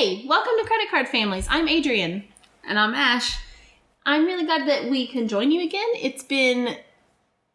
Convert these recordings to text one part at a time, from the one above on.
Hey, welcome to Credit Card Families. I'm Adrienne. And I'm Ash. I'm really glad that we can join you again. It's been,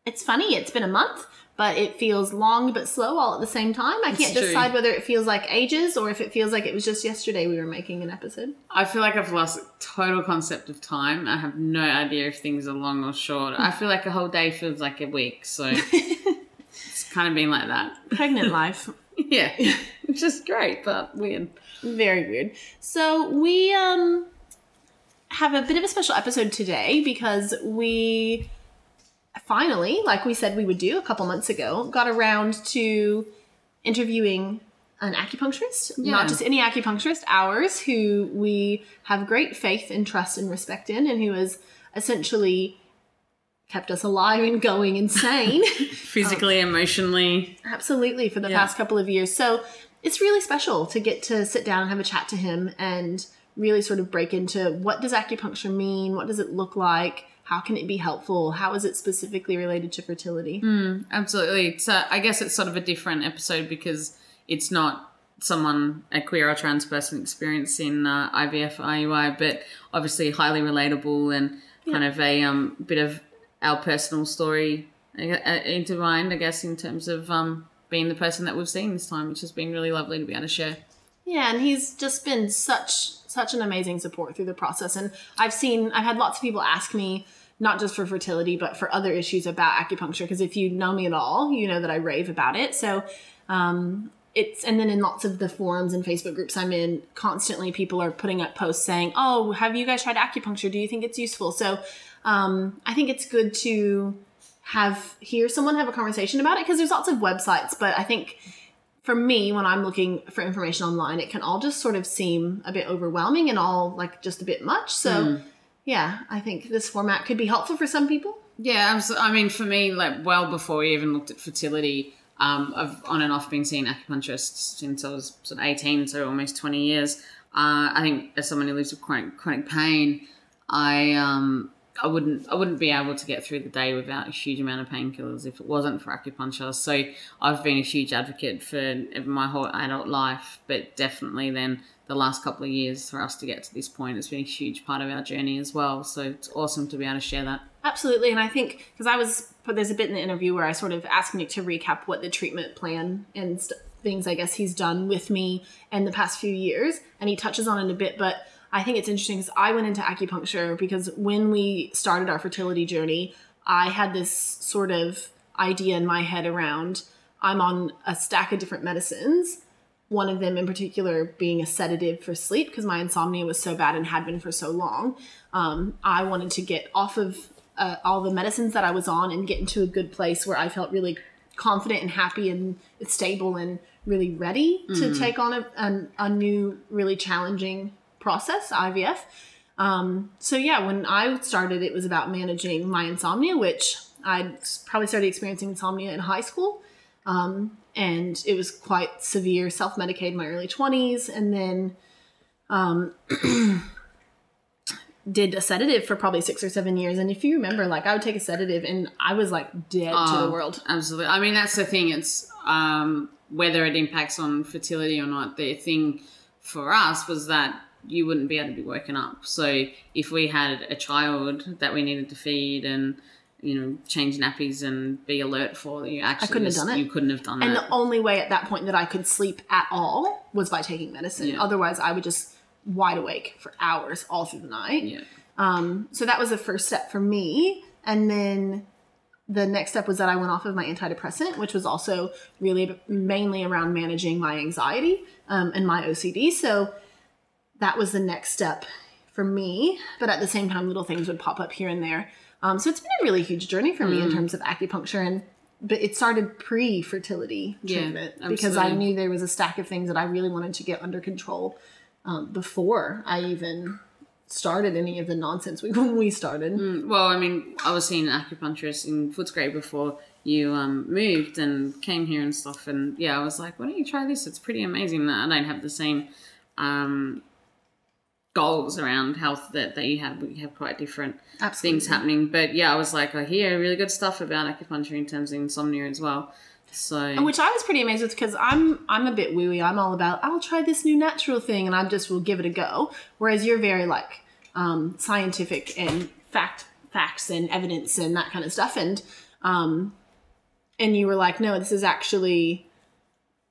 it's funny, it's been a month, but it feels long but slow all at the same time. I can't true. decide whether it feels like ages or if it feels like it was just yesterday we were making an episode. I feel like I've lost total concept of time. I have no idea if things are long or short. I feel like a whole day feels like a week, so it's kind of been like that. Pregnant life. Yeah, which is great, but weird. Very weird. So we um have a bit of a special episode today because we finally, like we said we would do a couple months ago, got around to interviewing an acupuncturist, Yeah. not just any acupuncturist, ours, who we have great faith and trust and respect in, and who is essentially kept us alive and going insane. Physically, emotionally. Absolutely, for the Yeah. past couple of years. So it's really special to get to sit down and have a chat to him and really sort of break into what does acupuncture mean? What does it look like? How can it be helpful? How is it specifically related to fertility? Absolutely. So I guess it's sort of a different episode because it's not someone, a queer or trans person experiencing uh, IVF, IUI, but obviously highly relatable and kind of a um, bit of our personal story uh, uh, intertwined, I guess, in terms of um, being the person that we've seen this time, which has been really lovely to be able to share. Yeah, and he's just been such such an amazing support through the process. And I've seen I've had lots of people ask me not just for fertility but for other issues about acupuncture because if you know me at all, you know that I rave about it. So um it's and then in lots of the forums and Facebook groups I'm in, constantly people are putting up posts saying, "Oh, have you guys tried acupuncture? Do you think it's useful?" So um, I think it's good to have hear someone have a conversation about it because there's lots of websites, but I think for me, when I'm looking for information online, it can all just sort of seem a bit overwhelming and all like just a bit much. So, yeah, I think this format could be helpful for some people. Yeah, I mean, for me, like well before we even looked at fertility, um, I've on and off been seeing acupuncturists since I was sort of eighteen, so almost twenty years. Uh, I think as someone who lives with chronic chronic pain, I um, I wouldn't I wouldn't be able to get through the day without a huge amount of painkillers if it wasn't for acupuncture. So I've been a huge advocate for my whole adult life, but definitely then the last couple of years for us to get to this point, it's been a huge part of our journey as well. So it's awesome to be able to share that. Absolutely. And I think because I was, there's a bit in the interview where I sort of asked Nick to recap what the treatment plan and st- things I guess he's done with me in the past few years. And he touches on it a bit, but I think it's interesting because I went into acupuncture because when we started our fertility journey, I had this sort of idea in my head around I'm on a stack of different medicines one of them in particular being a sedative for sleep because my insomnia was so bad and had been for so long. Um, I wanted to get off of uh, all the medicines that I was on and get into a good place where I felt really confident and happy and stable and really ready to take on a, a, a new, really challenging process, IVF. Um, so yeah, when I started, it was about managing my insomnia, which I probably started experiencing insomnia in high school um, and it was quite severe self-medicated in my early 20s and then um, did a sedative for probably six or seven years and if you remember like i would take a sedative and i was like dead to the Oh, world Absolutely. I mean, that's the thing. It's um, whether it impacts on fertility or not. The thing for us was that you wouldn't be able to be woken up. So if we had a child that we needed to feed and you know change nappies and be alert for, you actually couldn't have done it. You couldn't have done it. and that. the only way at that point that i could sleep at all was by taking medicine Yeah. otherwise i would just wide awake for hours all through the night yeah. Um, so that was the first step for me. And then the next step was that I went off of my antidepressant, which was also really mainly around managing my anxiety um, and my OCD. So that was the next step for me. But at the same time, little things would pop up here and there. Um, so it's been a really huge journey for me in terms of acupuncture and but it started pre-fertility Yeah, treatment because I knew there was a stack of things that I really wanted to get under control um, before I even started any of the nonsense we when we started. Well, I mean, I was seeing an acupuncturist in Footscray before you um, moved and came here and stuff. And yeah, I was like, why don't you try this? It's pretty amazing. That I don't have the same um, goals around health that, that you have. We have quite different Absolutely. things happening. But yeah, I was like, I hear really good stuff about acupuncture in terms of insomnia as well. So which I was pretty amazed with because I'm I'm a bit wooey. I'm all about I'll try this new natural thing and I just will give it a go. Whereas you're very like um, scientific and fact facts and evidence and that kind of stuff. And um, and you were like, no, this is actually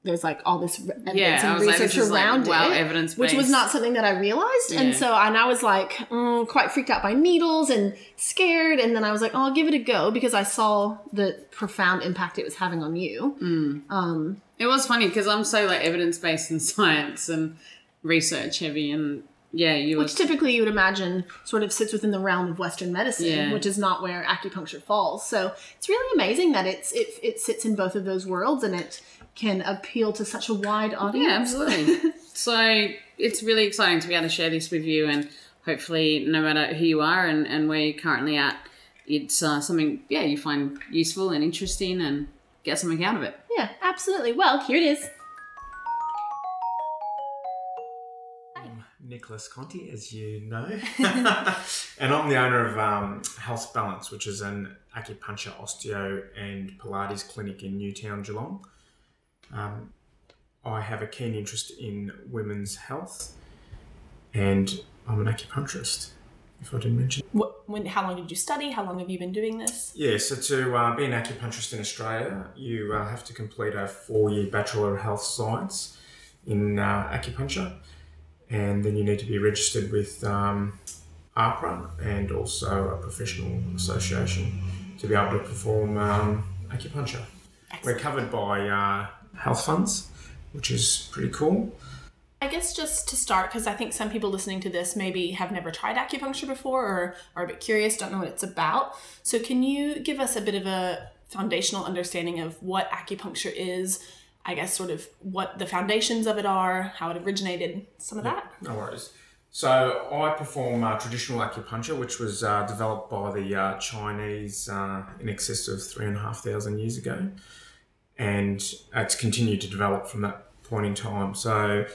there's like all this evidence Yeah, and like, research like, around well it, evidence-based. which was not something that I realized. Yeah. And so and I was like mm, quite freaked out by needles and scared. And then I was like, oh, I'll give it a go because I saw the profound impact it was having on you. Mm. Um, it was funny because I'm so like evidence based in science and research heavy, and yeah, you which was typically you would imagine sort of sits within the realm of Western medicine, Yeah. which is not where acupuncture falls. So it's really amazing that it's it, it sits in both of those worlds and it can appeal to such a wide audience. yeah, absolutely. so it's really exciting to be able to share this with you, and hopefully, no matter who you are and, and where you're currently at, it's uh, something yeah you find useful and interesting and get something out of it. Yeah, absolutely. Well, here it is. I'm Nicholas Conte, as you know, and I'm the owner of um, Health Balance, which is an acupuncture, osteo, and Pilates clinic in Newtown, Geelong. Um, I have a keen interest in women's health, and I'm an acupuncturist. If I didn't mention, What, when, how long did you study? How long have you been doing this? yeah. So to uh, be an acupuncturist in Australia, you uh, have to complete a four-year Bachelor of Health Science in uh, acupuncture. and then you need to be registered with um, AHPRA and also a professional association to be able to perform um, acupuncture. We're covered by uh, health funds, which is pretty cool. I guess just to start, because I think some people listening to this maybe have never tried acupuncture before or are a bit curious, don't know what it's about. So, can you give us a bit of a foundational understanding of what acupuncture is? I guess, sort of what the foundations of it are, how it originated, some of that. No worries. So I perform uh, traditional acupuncture, which was uh, developed by the uh, Chinese uh, in excess of three and a half thousand years ago, and it's continued to develop from that point in time. So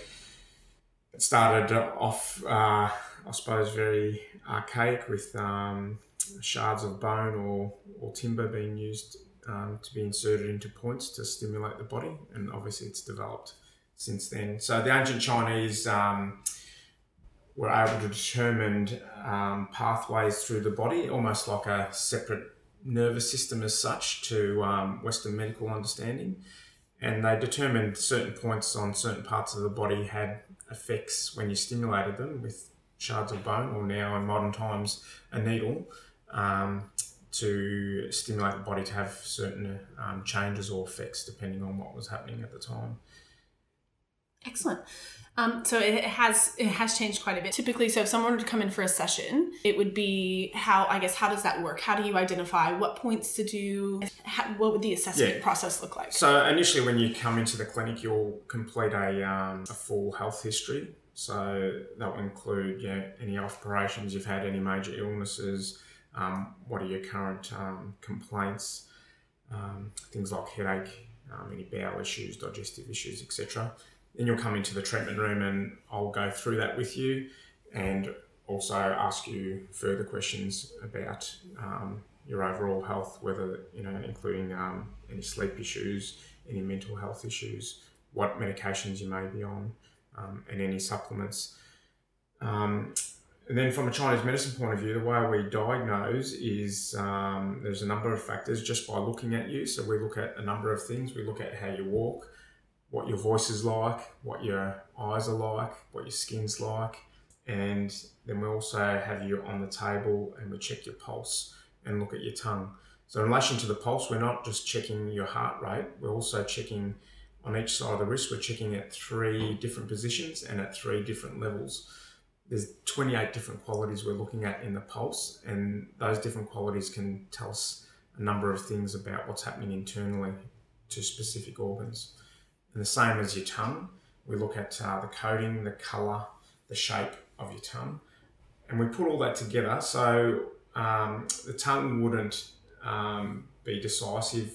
it started off, uh, I suppose, very archaic with um, shards of bone or, or timber being used um, to be inserted into points to stimulate the body, and obviously it's developed since then. So the ancient Chinese um, were able to determine um, pathways through the body, almost like a separate nervous system as such to um, Western medical understanding. And they determined certain points on certain parts of the body had effects when you stimulated them with shards of bone, or now in modern times, a needle. Um, to stimulate the body to have certain um, changes or effects depending on what was happening at the time. Excellent. Um, so it has it has changed quite a bit. Typically, so if someone were to come in for a session, it would be how I guess how does that work? How do you identify what points to do? How, what would the assessment Yeah. process look like? So initially, when you come into the clinic, you'll complete a, um, a full health history. So that will include know, any operations you've had, any major illnesses, um, what are your current um, complaints, um, things like headache, um, any bowel issues, digestive issues, etc. Then you'll come into the treatment room and I'll go through that with you and also ask you further questions about um, your overall health, whether, you know, including um, any sleep issues, any mental health issues, what medications you may be on, um, and any supplements. Um, and then, from a Chinese medicine point of view, the way we diagnose is um, there's a number of factors just by looking at you. So, we look at a number of things. We look at how you walk, what your voice is like, what your eyes are like, what your skin's like. And then we also have you on the table and we check your pulse and look at your tongue. So, in relation to the pulse, we're not just checking your heart rate, we're also checking on each side of the wrist, we're checking at three different positions and at three different levels. There's 28 different qualities we're looking at in the pulse, and those different qualities can tell us a number of things about what's happening internally to specific organs. And the same as your tongue, we look at uh, the coating, the colour, the shape of your tongue, and we put all that together. So um, the tongue wouldn't um, be decisive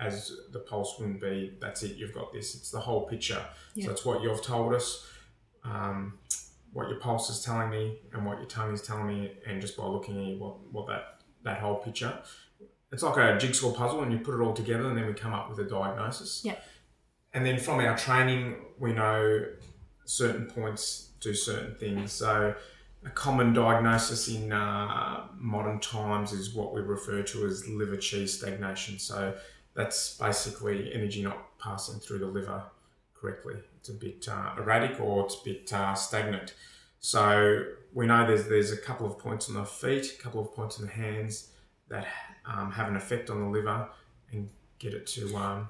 as the pulse wouldn't be. That's it. You've got this. It's the whole picture. Yeah. So it's what you've told us, um, what your pulse is telling me, and what your tongue is telling me, and just by looking at you, what what that that whole picture. it's like a jigsaw puzzle, and you put it all together, and then we come up with a diagnosis. Yeah. And then from our training, we know certain points do certain things. So a common diagnosis in uh, modern times is what we refer to as liver qi stagnation. So that's basically energy not passing through the liver correctly. It's a bit uh, erratic or it's a bit uh, stagnant. So we know there's there's a couple of points on the feet, a couple of points in the hands that um, have an effect on the liver and get it to um,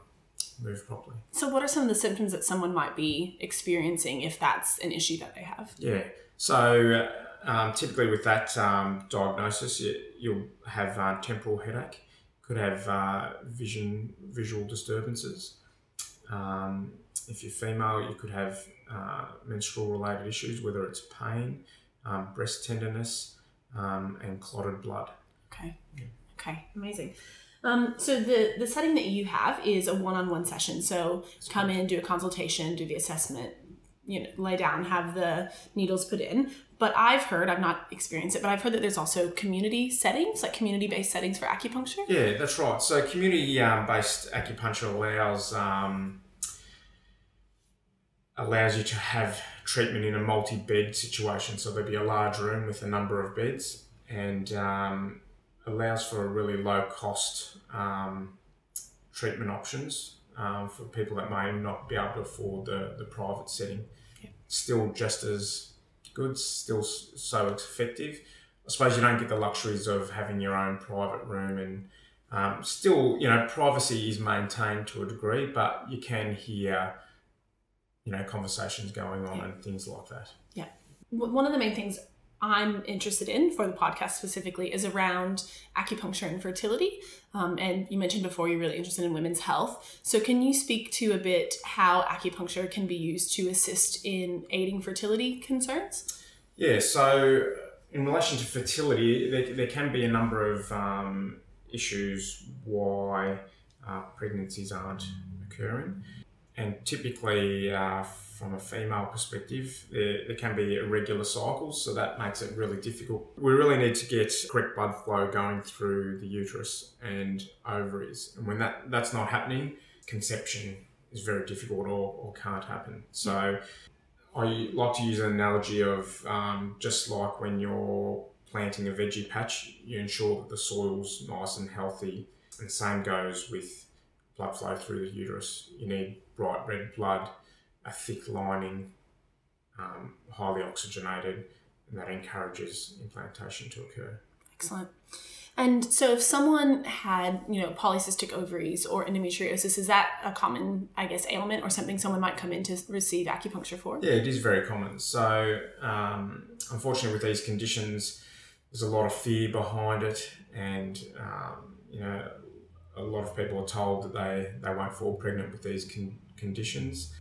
move properly. So, what are some of the symptoms that someone might be experiencing if that's an issue that they have? Yeah. So um, typically with that um, diagnosis, you, you'll have uh, temporal headache, could have uh, vision visual disturbances. Um, if you're female, you could have uh, menstrual related issues, whether it's pain, um, breast tenderness, um, and clotted blood. Okay. Okay. Amazing. Um, so the the setting that you have is a one on one session. So come in, do a consultation, do the assessment, you know, lay down, have the needles put in. But I've heard, I've not experienced it, but I've heard that there's also community settings, like community based settings for acupuncture. Yeah, that's right. So community um, based acupuncture allows um, allows you to have treatment in a multi bed situation. So there'd be a large room with a number of beds, and um, allows for a really low cost um, treatment options um, for people that may not be able to afford the, the private setting. Still just as good, still so effective. I suppose you don't get the luxuries of having your own private room and um, still, you know, privacy is maintained to a degree, but you can hear, you know, conversations going on and things like that. Yeah. One of the main things I'm interested in for the podcast specifically is around acupuncture and fertility. Um, and you mentioned before you're really interested in women's health. So, can you speak to a bit how acupuncture can be used to assist in aiding fertility concerns? Yeah, so in relation to fertility, there, there can be a number of um, issues why uh, pregnancies aren't occurring. And typically, uh, from a female perspective, there, can be irregular cycles, so that makes it really difficult. We really need to get correct blood flow going through the uterus and ovaries. And when that, that's not happening, conception is very difficult or, or can't happen. So I like to use an analogy of um, just like when you're planting a veggie patch, you ensure that the soil's nice and healthy. And same goes with blood flow through the uterus. You need bright red blood, a thick lining, um, highly oxygenated, and that encourages implantation to occur. Excellent. And so, if someone had, you know, polycystic ovaries or endometriosis, is that a common, I guess, ailment or something someone might come in to receive acupuncture for? Yeah, it is very common. So, um, unfortunately, with these conditions, there's a lot of fear behind it, and um, you know, a lot of people are told that they, they won't fall pregnant with these con- conditions.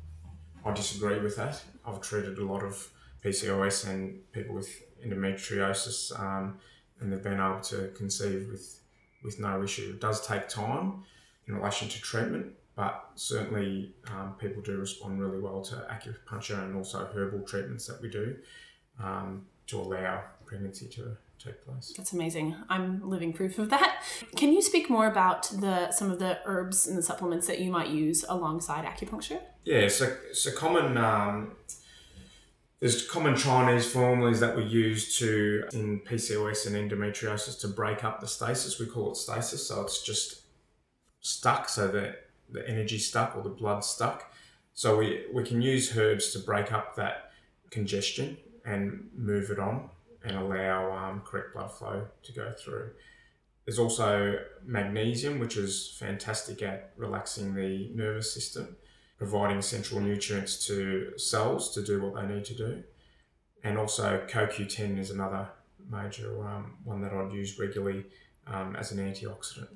I disagree with that. I've treated a lot of PCOS and people with endometriosis, um, and they've been able to conceive with with no issue. It does take time in relation to treatment, but certainly um, people do respond really well to acupuncture and also herbal treatments that we do um, to allow pregnancy to take place. That's amazing. I'm living proof of that. Can you speak more about the some of the herbs and the supplements that you might use alongside acupuncture? Yeah, so, so common. Um, there's common Chinese formulas that we use to in PCOS and endometriosis to break up the stasis. We call it stasis, so it's just stuck, so that the energy stuck or the blood stuck. So we, we can use herbs to break up that congestion and move it on and allow um, correct blood flow to go through. There's also magnesium, which is fantastic at relaxing the nervous system, providing essential nutrients to cells to do what they need to do. And also, CoQ10 is another major um, one that I'd use regularly um, as an antioxidant.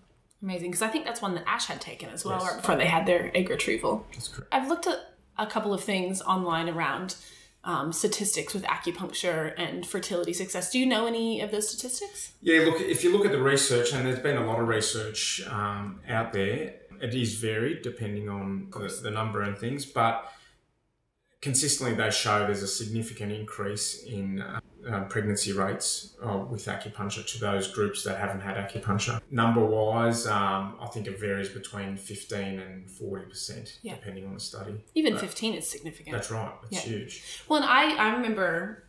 Amazing, because I think that's one that Ash had taken as well, Yes. right before they had their egg retrieval. That's correct. I've looked at a couple of things online around um, statistics with acupuncture and fertility success. Do you know any of those statistics? Yeah, look, if you look at the research, and there's been a lot of research um, out there, it is varied depending on the, the number and things, but consistently they show there's a significant increase in uh, uh, pregnancy rates uh, with acupuncture to those groups that haven't had acupuncture. Number wise, um, I think it varies between 15 and 40%, Yeah. depending on the study. Even But 15 is significant. That's right, it's Yeah. huge. Well, and I, I remember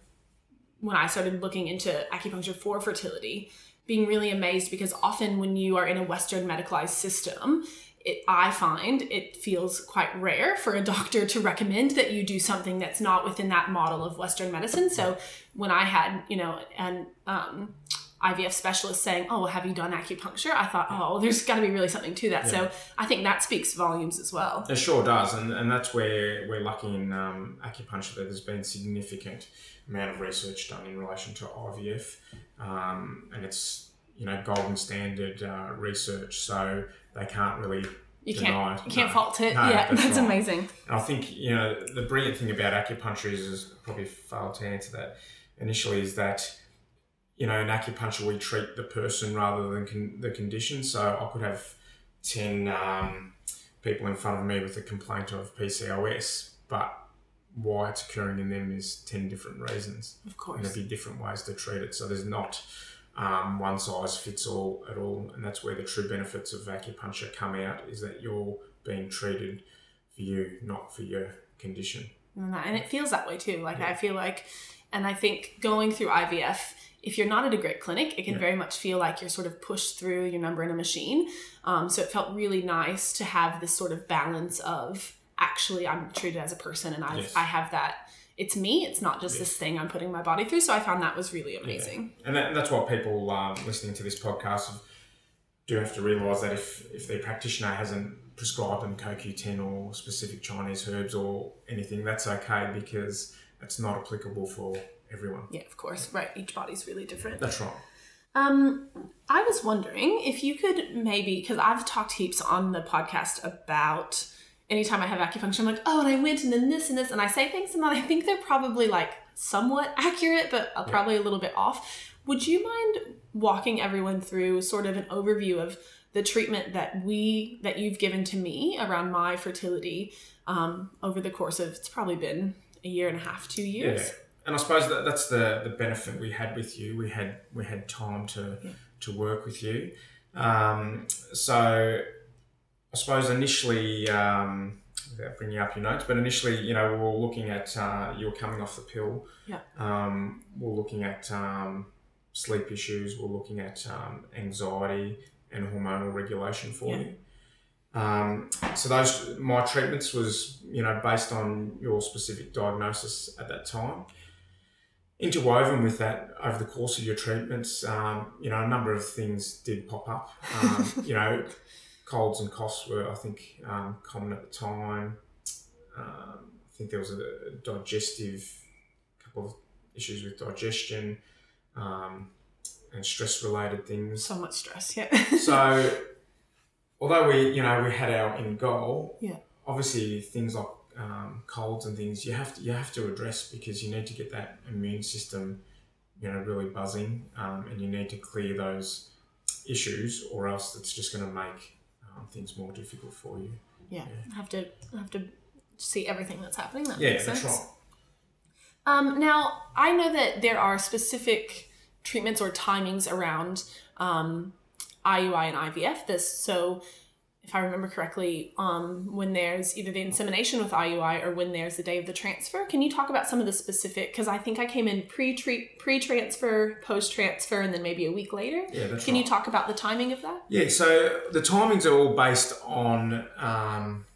when I started looking into acupuncture for fertility, being really amazed because often when you are in a Western medicalized system, it, I find it feels quite rare for a doctor to recommend that you do something that's not within that model of Western medicine. So when I had, you know, an um, IVF specialist saying, "Oh, well, have you done acupuncture?" I thought, "Oh, well, there's got to be really something to that." So I think that speaks volumes as well. It sure does, and, and that's where we're lucky in um, acupuncture that there's been significant amount of research done in relation to IVF, um, and it's you know golden standard uh, research, so they can't really You deny. can't, you can't no. fault it. No, yeah, that's, right. amazing. And I think you know the brilliant thing about acupuncture is, is probably failed to answer that initially is that you know in acupuncture we treat the person rather than con- the condition. So I could have ten um, people in front of me with a complaint of PCOS, but why it's occurring in them is ten different reasons, Of and course. there'd be different ways to treat it. So there's not um, one size fits all at all, and that's where the true benefits of acupuncture come out. Is that you're being treated for you, not for your condition. And it feels that way too. Like I feel like, and I think going through IVF, if you're not at a great clinic, it can Yeah. very much feel like you're sort of pushed through your number in a machine. Um, so it felt really nice to have this sort of balance of actually I'm treated as a person, and I Yes. I have that. It's me. It's not just Yes. this thing I'm putting my body through. So I found that was really amazing. And that, that's why people um, listening to this podcast do have to realise that if, if their practitioner hasn't prescribed them CoQ10 or specific Chinese herbs or anything, that's okay because it's not applicable for everyone. Yeah, of course. Right. Each body's really different. That's right. Um, I was wondering if you could maybe because I've talked heaps on the podcast about anytime I have acupuncture, I'm like, oh, and I went and then this and this, and I say things and then I think they're probably like somewhat accurate, but uh, probably a little bit off. Would you mind walking everyone through sort of an overview of the treatment that we that you've given to me around my fertility um, over the course of it's probably been a year and a half, two years. Yeah, and I suppose that that's the, the benefit we had with you. We had we had time to to work with you. Um, so I suppose initially, um, without bringing up your notes, but initially, you know, we were looking at uh, you were coming off the pill. Yeah. Um, we're looking at um, sleep issues. We're looking at um, anxiety and hormonal regulation for Yeah. you. Um, so those my treatments was you know based on your specific diagnosis at that time. Interwoven with that over the course of your treatments, um, you know a number of things did pop up. Um, you know, colds and coughs were I think um, common at the time. Um, I think there was a digestive couple of issues with digestion um, and stress related things So much stress. Yeah. so although we you know we had our end goal Yeah. obviously things like um, colds and things you have to you have to address because you need to get that immune system you know really buzzing um, and you need to clear those issues or else it's just going to make things more difficult for you Yeah, I have to have to see everything that's happening. That yeah makes that's sense. right Um, now I know that there are specific treatments or timings around um, IUI and IVF. This so. If I remember correctly, um, when there's either the insemination with IUI or when there's the day of the transfer, can you talk about some of the specific? Because I think I came in pre-treat, pre-transfer, post-transfer, and then maybe a week later. yeah that's Can right you talk about the timing of that? Yeah, so the timings are all based on um,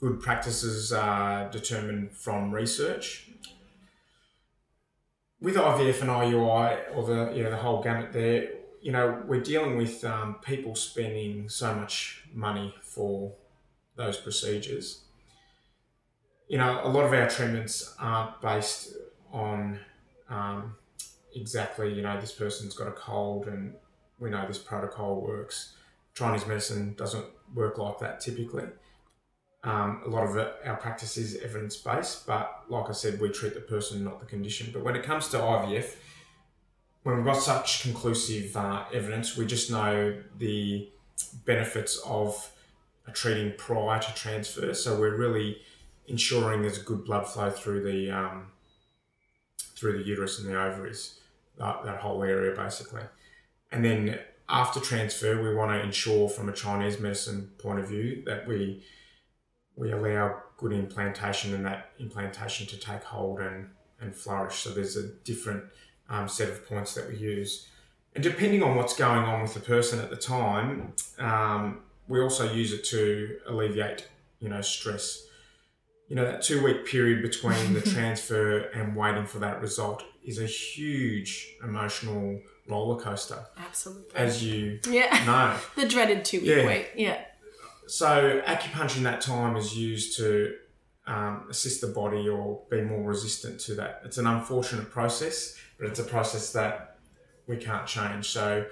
good practices uh, determined from research. With IVF and IUI, or the you know the whole gamut there, you know we're dealing with um, people spending so much money for those procedures. You know, a lot of our treatments aren't based on um, exactly you know this person's got a cold and we know this protocol works. Chinese medicine doesn't work like that typically. Um, a lot of it, our practice is evidence based, but like I said, we treat the person, not the condition. But when it comes to IVF, when we've got such conclusive uh, evidence, we just know the benefits of treating prior to transfer. So we're really ensuring there's good blood flow through the um, through the uterus and the ovaries, that, that whole area basically. And then after transfer, we want to ensure from a Chinese medicine point of view that we we allow good implantation and that implantation to take hold and, and flourish. So there's a different um, set of points that we use. And depending on what's going on with the person at the time, um, we also use it to alleviate, you know, stress. You know, that two week period between the transfer and waiting for that result is a huge emotional roller coaster, Absolutely. as you yeah. know. The dreaded two week Yeah. wait. Yeah. So acupuncture in that time is used to um, assist the body or be more resistant to that. It's an unfortunate process, but it's a process that we can't change. So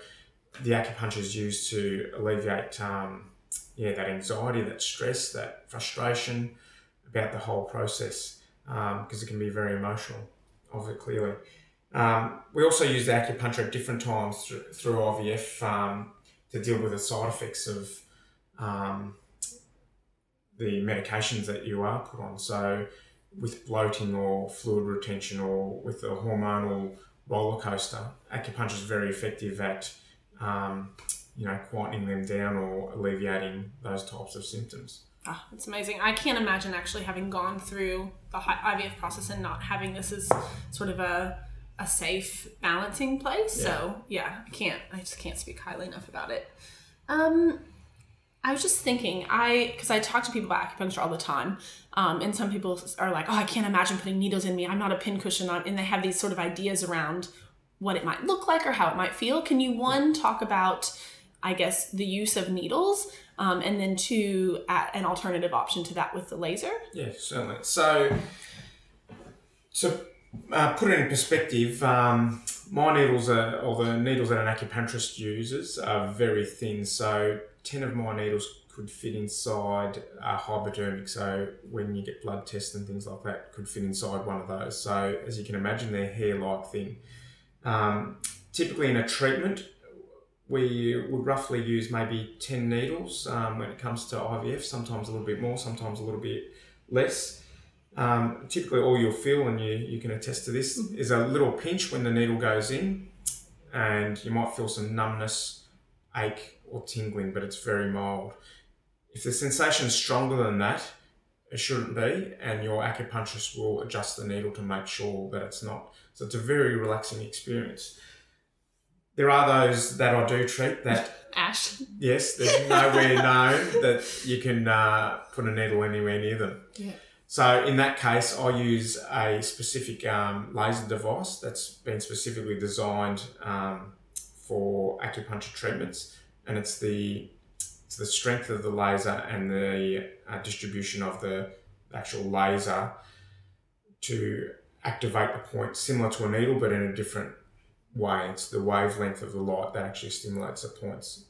the acupuncture is used to alleviate, um, yeah, that anxiety, that stress, that frustration about the whole process because it can be very emotional, it clearly. Um, we also use acupuncture at different times through, through IVF um, to deal with the side effects of um, the medications that you are put on. So, with bloating or fluid retention or with a hormonal roller coaster, acupuncture is very effective at, um, you know, quietening them down or alleviating those types of symptoms. Ah, it's amazing. I can't imagine actually having gone through the IVF process and not having this as sort of a a safe balancing place. So yeah, I can't. I just can't speak highly enough about it. Um, I was just thinking, I because I talk to people about acupuncture all the time, um, and some people are like, "Oh, I can't imagine putting needles in me. I'm not a pincushion," and they have these sort of ideas around what it might look like or how it might feel. Can you one talk about, I guess, the use of needles, um, and then two, an alternative option to that with the laser? Yeah, certainly. So, to uh, put it in perspective, um, my needles are, or the needles that an acupuncturist uses, are very thin. So, 10 of my needles could fit inside a hypodermic. So, when you get blood tests and things like that, could fit inside one of those. So, as you can imagine, they're hair like thing. Um, typically, in a treatment, we would roughly use maybe 10 needles um, when it comes to IVF, sometimes a little bit more, sometimes a little bit less. Um, typically, all you'll feel, and you, you can attest to this, is a little pinch when the needle goes in, and you might feel some numbness, ache, or tingling, but it's very mild. If the sensation is stronger than that, it shouldn't be, and your acupuncturist will adjust the needle to make sure that it's not. So it's a very relaxing experience. There are those that I do treat that Ash. Yes, there's nowhere known that you can uh, put a needle anywhere near them. Yeah. So in that case, I use a specific um, laser device that's been specifically designed um, for acupuncture treatments, and it's the it's the strength of the laser and the uh, distribution of the actual laser to activate the point, similar to a needle, but in a different way. It's the wavelength of the light that actually stimulates the points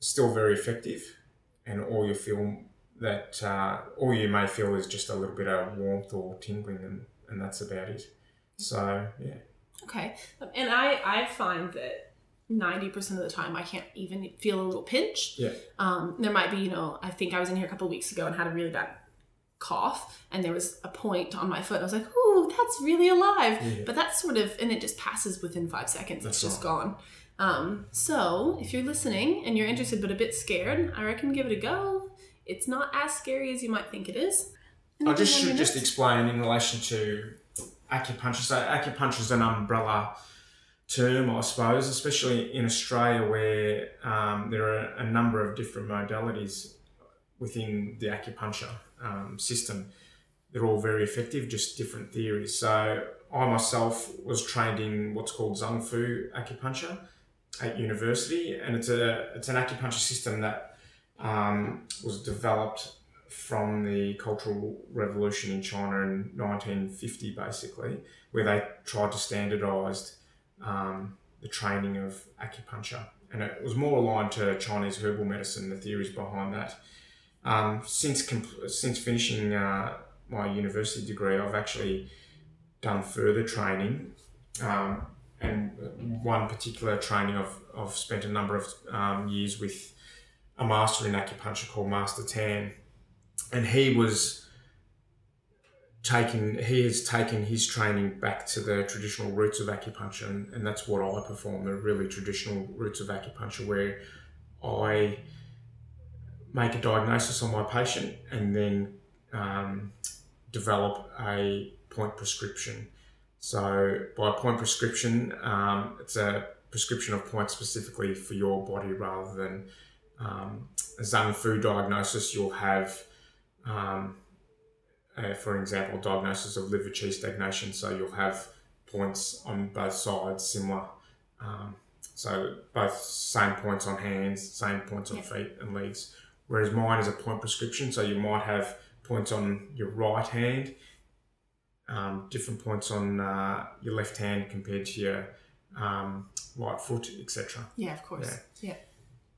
still very effective, and all you feel that uh, all you may feel is just a little bit of warmth or tingling, and, and that's about it. So yeah, Okay. And I I find that ninety percent of the time I can't even feel a little pinch. yeah, Um, there might be, you know, I think I was in here a couple weeks ago and had a really bad cough, and there was a point on my foot. I was like, "Ooh, that's really alive," Yeah. but that's sort of, and it just passes within five seconds. That's it's just gone. Um, so if you're listening and you're interested but a bit scared, I reckon give it a go. It's not as scary as you might think it is. I just should just explain in relation to acupuncture. So acupuncture is an umbrella term, I suppose, especially in Australia where um, there are a number of different modalities within the acupuncture um, system. They're all very effective, just different theories. So I myself was trained in what's called Zang Fu acupuncture at university, and it's a it's an acupuncture system that um, was developed from the Cultural Revolution in China in 1950, basically, where they tried to standardise um, the training of acupuncture, and it was more aligned to Chinese herbal medicine. The theories behind that. Um, since since finishing uh, my university degree, I've actually done further training, um, and one particular training I've, I've spent a number of um, years with a master in acupuncture called Master Tan, and he was taken he has taken his training back to the traditional roots of acupuncture, and, and that's what I perform the really traditional roots of acupuncture, where I make a diagnosis on my patient and then um, develop a point prescription. So by point prescription, um, it's a prescription of points specifically for your body rather than um, a Zang Fu diagnosis. You'll have, um, uh, for example, diagnosis of liver qi stagnation. So you'll have points on both sides similar. Um, so both same points on hands, same points on feet and legs. Whereas mine is a point prescription, so you might have points on your right hand, um, different points on uh, your left hand compared to your um, right foot, etc. Yeah, of course. Yeah.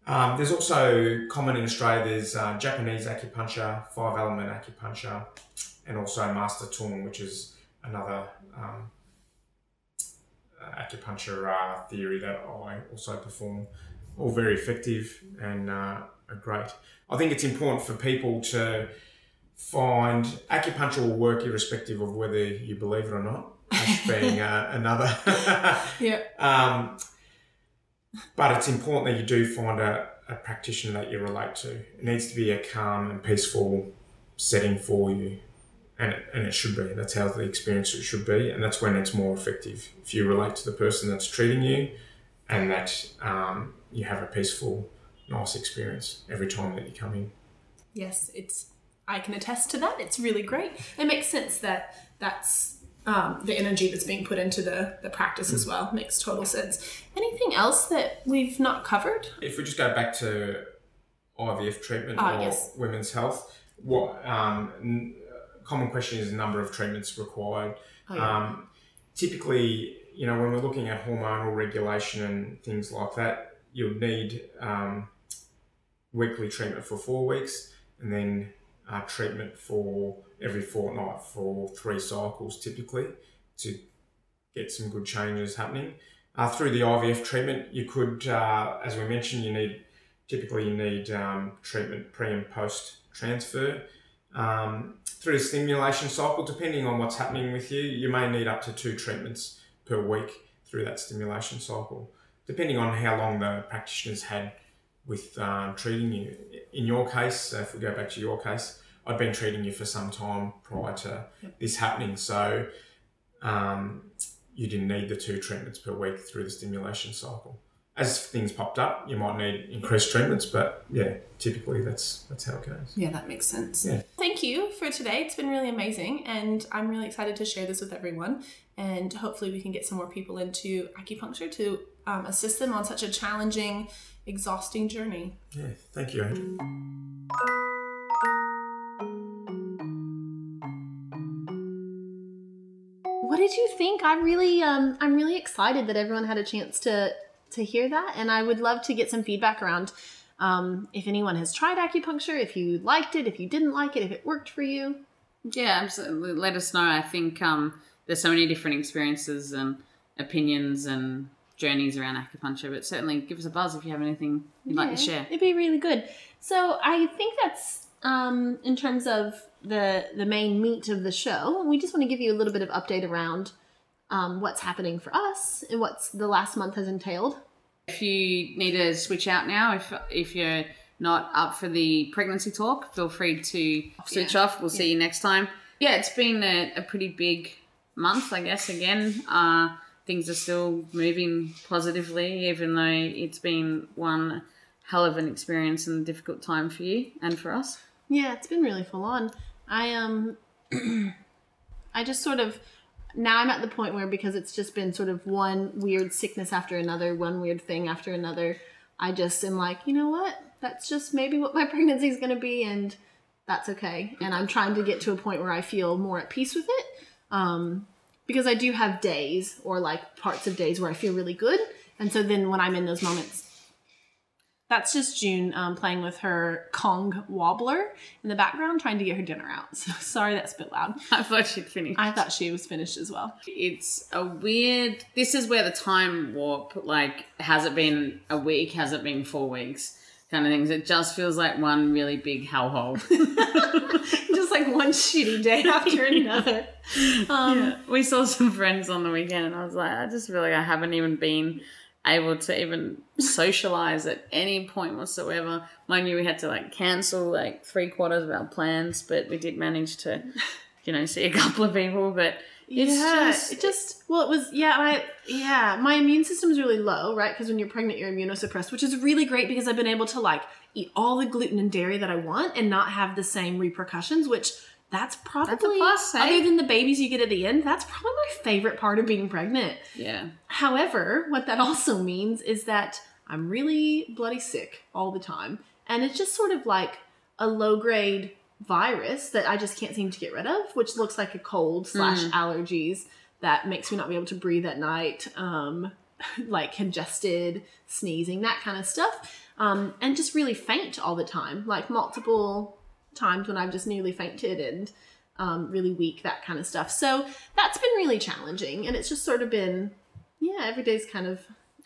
Um, there's also common in Australia. There's uh, Japanese acupuncture, five element acupuncture, and also Master Tung, which is another um, acupuncture uh, theory that I also perform. All very effective and uh, are great. I think it's important for people to find acupuncture will work irrespective of whether you believe it or not. As being uh, another. Yeah. Um, but it's important that you do find a, a practitioner that you relate to. It needs to be a calm and peaceful setting for you. And it, and it should be. That's how the experience should be. And that's when it's more effective. If you relate to the person that's treating you and that um, you have a peaceful, nice experience every time that you come in. Yes, it's. I can attest to that. It's really great. It makes sense that that's um, the energy that's being put into the the practice as well. Makes total sense. Anything else that we've not covered? If we just go back to IVF treatment Ah, or yes. women's health, what um, n- common question is the number of treatments required. Oh, yeah. Um, typically, you know, when we're looking at hormonal regulation and things like that, you'll need um, weekly treatment for four weeks and then uh, treatment for every fortnight for three cycles typically to get some good changes happening. Uh, through the IVF treatment, you could, uh, as we mentioned, you need typically you need um, treatment pre and post transfer. Um, through the stimulation cycle, depending on what's happening with you, you may need up to two treatments per week through that stimulation cycle, depending on how long the practitioner's had with um, treating you. In your case, if we go back to your case, I'd been treating you for some time prior to this happening, so um, you didn't need the two treatments per week through the stimulation cycle. As things popped up, you might need increased treatments, but yeah, typically that's that's how it goes. Yeah, that makes sense. Yeah. Thank you for today. It's been really amazing, and I'm really excited to share this with everyone. And hopefully, we can get some more people into acupuncture to um, assist them on such a challenging, exhausting journey. Yeah, thank you, Andrew. What did you think? I'm really, um, I'm really excited that everyone had a chance to to hear that, and I would love to get some feedback around um, if anyone has tried acupuncture, if you liked it, if you didn't like it, if it worked for you. Yeah, absolutely. Let us know. I think um, there's so many different experiences and opinions and journeys around acupuncture, but certainly give us a buzz if you have anything you'd like to share. It'd be really good. So I think that's um, in terms of the the main meat of the show. We just want to give you a little bit of update around um, what's happening for us and what's the last month has entailed. If you need to switch out now, if if you're not up for the pregnancy talk, feel free to switch off. We'll see you next time. Yeah, it's been a, a pretty big month, I guess. Again, uh, things are still moving positively, even though it's been one hell of an experience and a difficult time for you and for us. Yeah, it's been really full on. I um I just sort of now I'm at the point where because it's just been sort of one weird sickness after another, one weird thing after another, I just am like, you know what? That's just maybe what my pregnancy is going to be and that's okay. And I'm trying to get to a point where I feel more at peace with it. Um because I do have days or like parts of days where I feel really good. And so then when I'm in those moments, that's just June um, playing with her Kong wobbler in the background, trying to get her dinner out. So sorry that's a bit loud. I thought she'd finish. I thought she was finished as well. it's a weird this is where the time warp like has it been a week has it been four weeks kind of things it just feels like one really big hellhole just like one shitty day after another. Um, yeah. We saw some friends on the weekend, and I was like, I just feel like I haven't even been able to even socialize at any point whatsoever. Mind you, we had to like cancel like three quarters of our plans, but we did manage to, you know, see a couple of people. But it's yeah, just, it just well, it was yeah, I yeah, my immune system is really low, right? Because when you're pregnant, you're immunosuppressed, which is really great because I've been able to like eat all the gluten and dairy that I want and not have the same repercussions, which that's probably plus, eh? other than the babies you get at the end, that's probably my favorite part of being pregnant. yeah, However, what that also means is that I'm really bloody sick all the time. And it's just sort of like a low grade virus that I just can't seem to get rid of, which looks like a cold slash allergies that makes me not be able to breathe at night, um, like congested, sneezing, that kind of stuff. Um, and just really faint all the time, like multiple times when I've just nearly fainted and um, really weak, that kind of stuff. So that's been really challenging. And it's just sort of been, yeah, every day's kind of.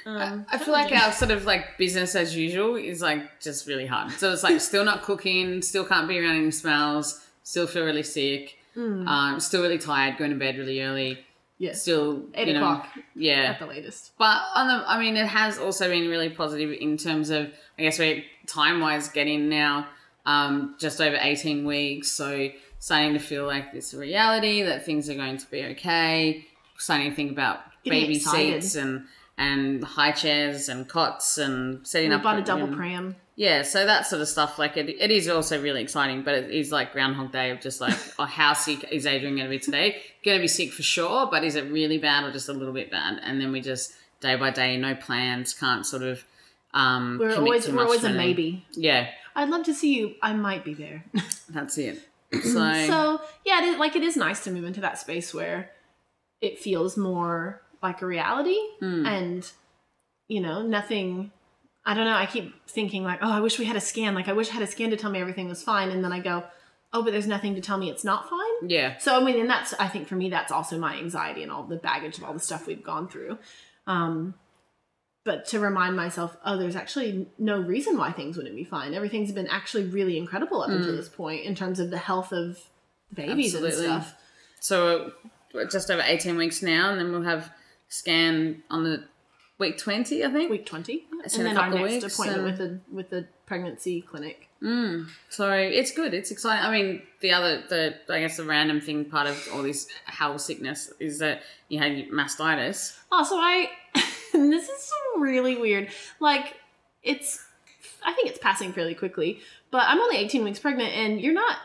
Um, I feel like our sort of like business as usual is like just really hard. So it's like still not cooking, still can't be around any smells, still feel really sick, um, still really tired, going to bed really early, yeah, still eight you know, o'clock yeah. at the latest. But on the, I mean, it has also been really positive in terms of, I guess we're time wise getting now um, just over 18 weeks. So starting to feel like it's a reality that things are going to be okay. Starting to think about Getting baby excited. seats and, and high chairs and cots and setting We up. bought a double and- pram. Yeah, so that sort of stuff, like it, it is also really exciting, but it is like Groundhog Day of just like, oh, how sick is Adrienne going to be today? Going to be sick for sure, but is it really bad or just a little bit bad? And then we just day by day, no plans, can't sort of um, We're always we're always a maybe. Yeah, I'd love to see you. I might be there. that's it. So, so yeah, it is, like it is nice to move into that space where it feels more like a reality, Hmm. and you know, nothing. I don't know. I keep thinking like, oh, I wish we had a scan. Like, I wish I had a scan to tell me everything was fine, and then I go, oh, but there's nothing to tell me it's not fine. yeah, So I mean, and that's I think for me that's also my anxiety and all the baggage of all the stuff we've gone through. Um, but to remind myself, oh, there's actually no reason why things wouldn't be fine. Everything's been actually really incredible up until mm. this point in terms of the health of the babies Absolutely. and stuff. so we're just over 18 weeks now, and then we'll have scan on the week 20, I think. Week twenty, It's and then our next weeks, appointment and- with the with the pregnancy clinic. Mm. So it's good. It's exciting. I mean, the other, the I guess the random thing part of all this howl sickness is that you had mastitis. Oh, so I this is really weird. Like it's I think it's passing fairly quickly, but I'm only 18 weeks pregnant and you're not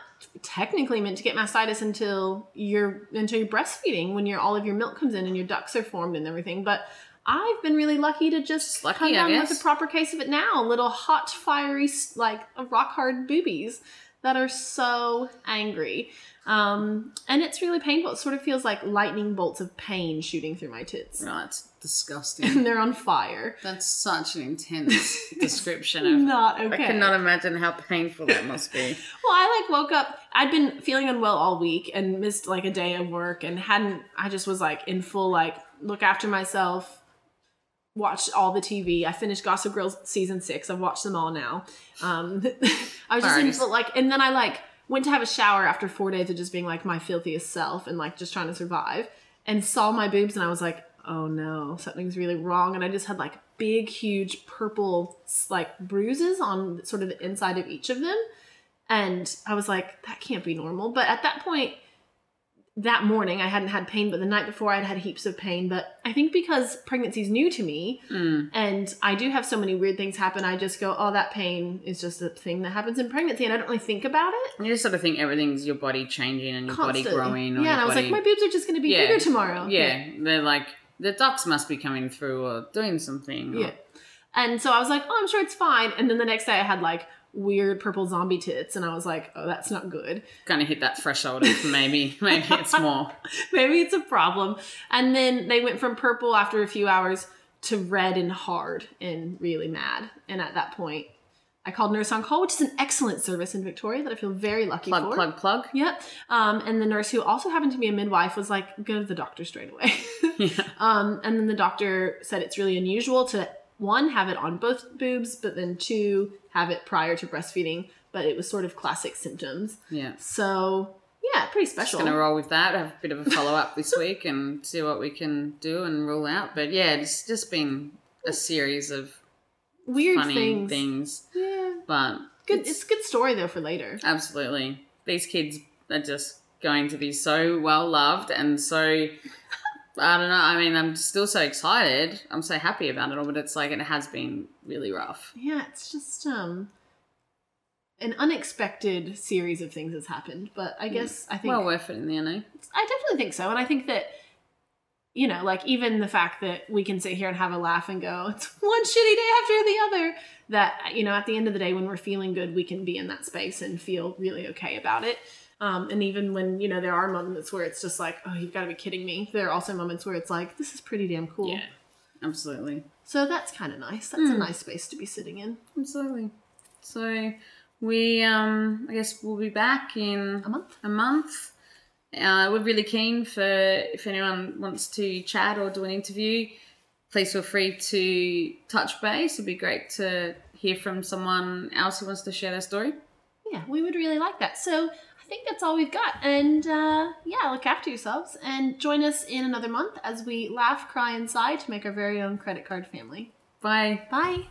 technically meant to get mastitis until you're until you're breastfeeding when your all of your milk comes in and your ducts are formed and everything. But I've been really lucky to just lucky, come down with a proper case of it now. Little hot, fiery, like rock hard boobies that are so angry. Um, and it's really painful. It sort of feels like lightning bolts of pain shooting through my tits. Right, it's disgusting. And they're on fire. That's such an intense description of. Not okay. I cannot imagine how painful that must be. Well, I like woke up. I'd been feeling unwell all week and missed like a day of work and hadn't. I just was like in full like look after myself. Watched all the TV. I finished Gossip Girl season six. I've watched them all now. Um, I was just in like, and then I like went to have a shower after four days of just being like my filthiest self and like just trying to survive. And saw my boobs and I was like, oh no, something's really wrong. And I just had like big, huge purple like bruises on sort of the inside of each of them. And I was like, that can't be normal. But at that point, that morning, I hadn't had pain, but the night before, I'd had heaps of pain. But I think because pregnancy's new to me mm. and I do have so many weird things happen, I just go, oh, that pain is just a thing that happens in pregnancy. And I don't really think about it. You just sort of think everything's your body changing and your Constantly. body growing. Yeah, and I was body, like, my boobs are just going to be Yeah. bigger tomorrow. yeah, they're like the ducts must be coming through or doing something. or- Yeah. And so I was like, oh, I'm sure it's fine. And then the next day I had like weird purple zombie tits. And I was like, oh, that's not good. kind of hit that threshold of maybe maybe it's more. Maybe it's a problem. And then they went from purple after a few hours to red and hard and really mad. And at that point, I called Nurse on Call, which is an excellent service in Victoria that I feel very lucky Plug, for. plug, plug. Yep. Um, and the nurse, who also happened to be a midwife, was like, go to the doctor straight away. um, and then the doctor said it's really unusual to, one, have it on both boobs, but then two, have it prior to breastfeeding. but it was sort of classic symptoms. Yeah. So yeah, pretty special Just gonna roll with that. Have a bit of a follow up this week and see what we can do and rule out. But yeah, it's just been a series of Weird funny things. things. Yeah, But good. it's- It's, a good story though for later. Absolutely. These kids are just going to be so well loved and so I don't know. I mean, I'm still so excited. I'm so happy about it all, but it's like it has been really rough. Yeah, it's just um an unexpected series of things has happened, but I guess I think Well worth it in the end. eh? I definitely think so, and I think that you know, like even the fact that we can sit here and have a laugh and go, it's one shitty day after the other. That you know, at the end of the day, when we're feeling good, we can be in that space and feel really okay about it. Um, and even when you know there are moments where it's just like, oh, you've got to be kidding me. There are also moments where it's like, this is pretty damn cool. Yeah. Absolutely. So that's kind of nice. That's a nice space to be sitting in. Absolutely. So we um I guess we'll be back in A month. a month. Uh, we're really keen for if anyone wants to chat or do an interview, please feel free to touch base. It'd be great to hear from someone else who wants to share their story. Yeah, we would really like that. So I think that's all we've got. And uh, yeah, look after yourselves and join us in another month as we laugh, cry, and sigh to make our very own credit card family. Bye. Bye.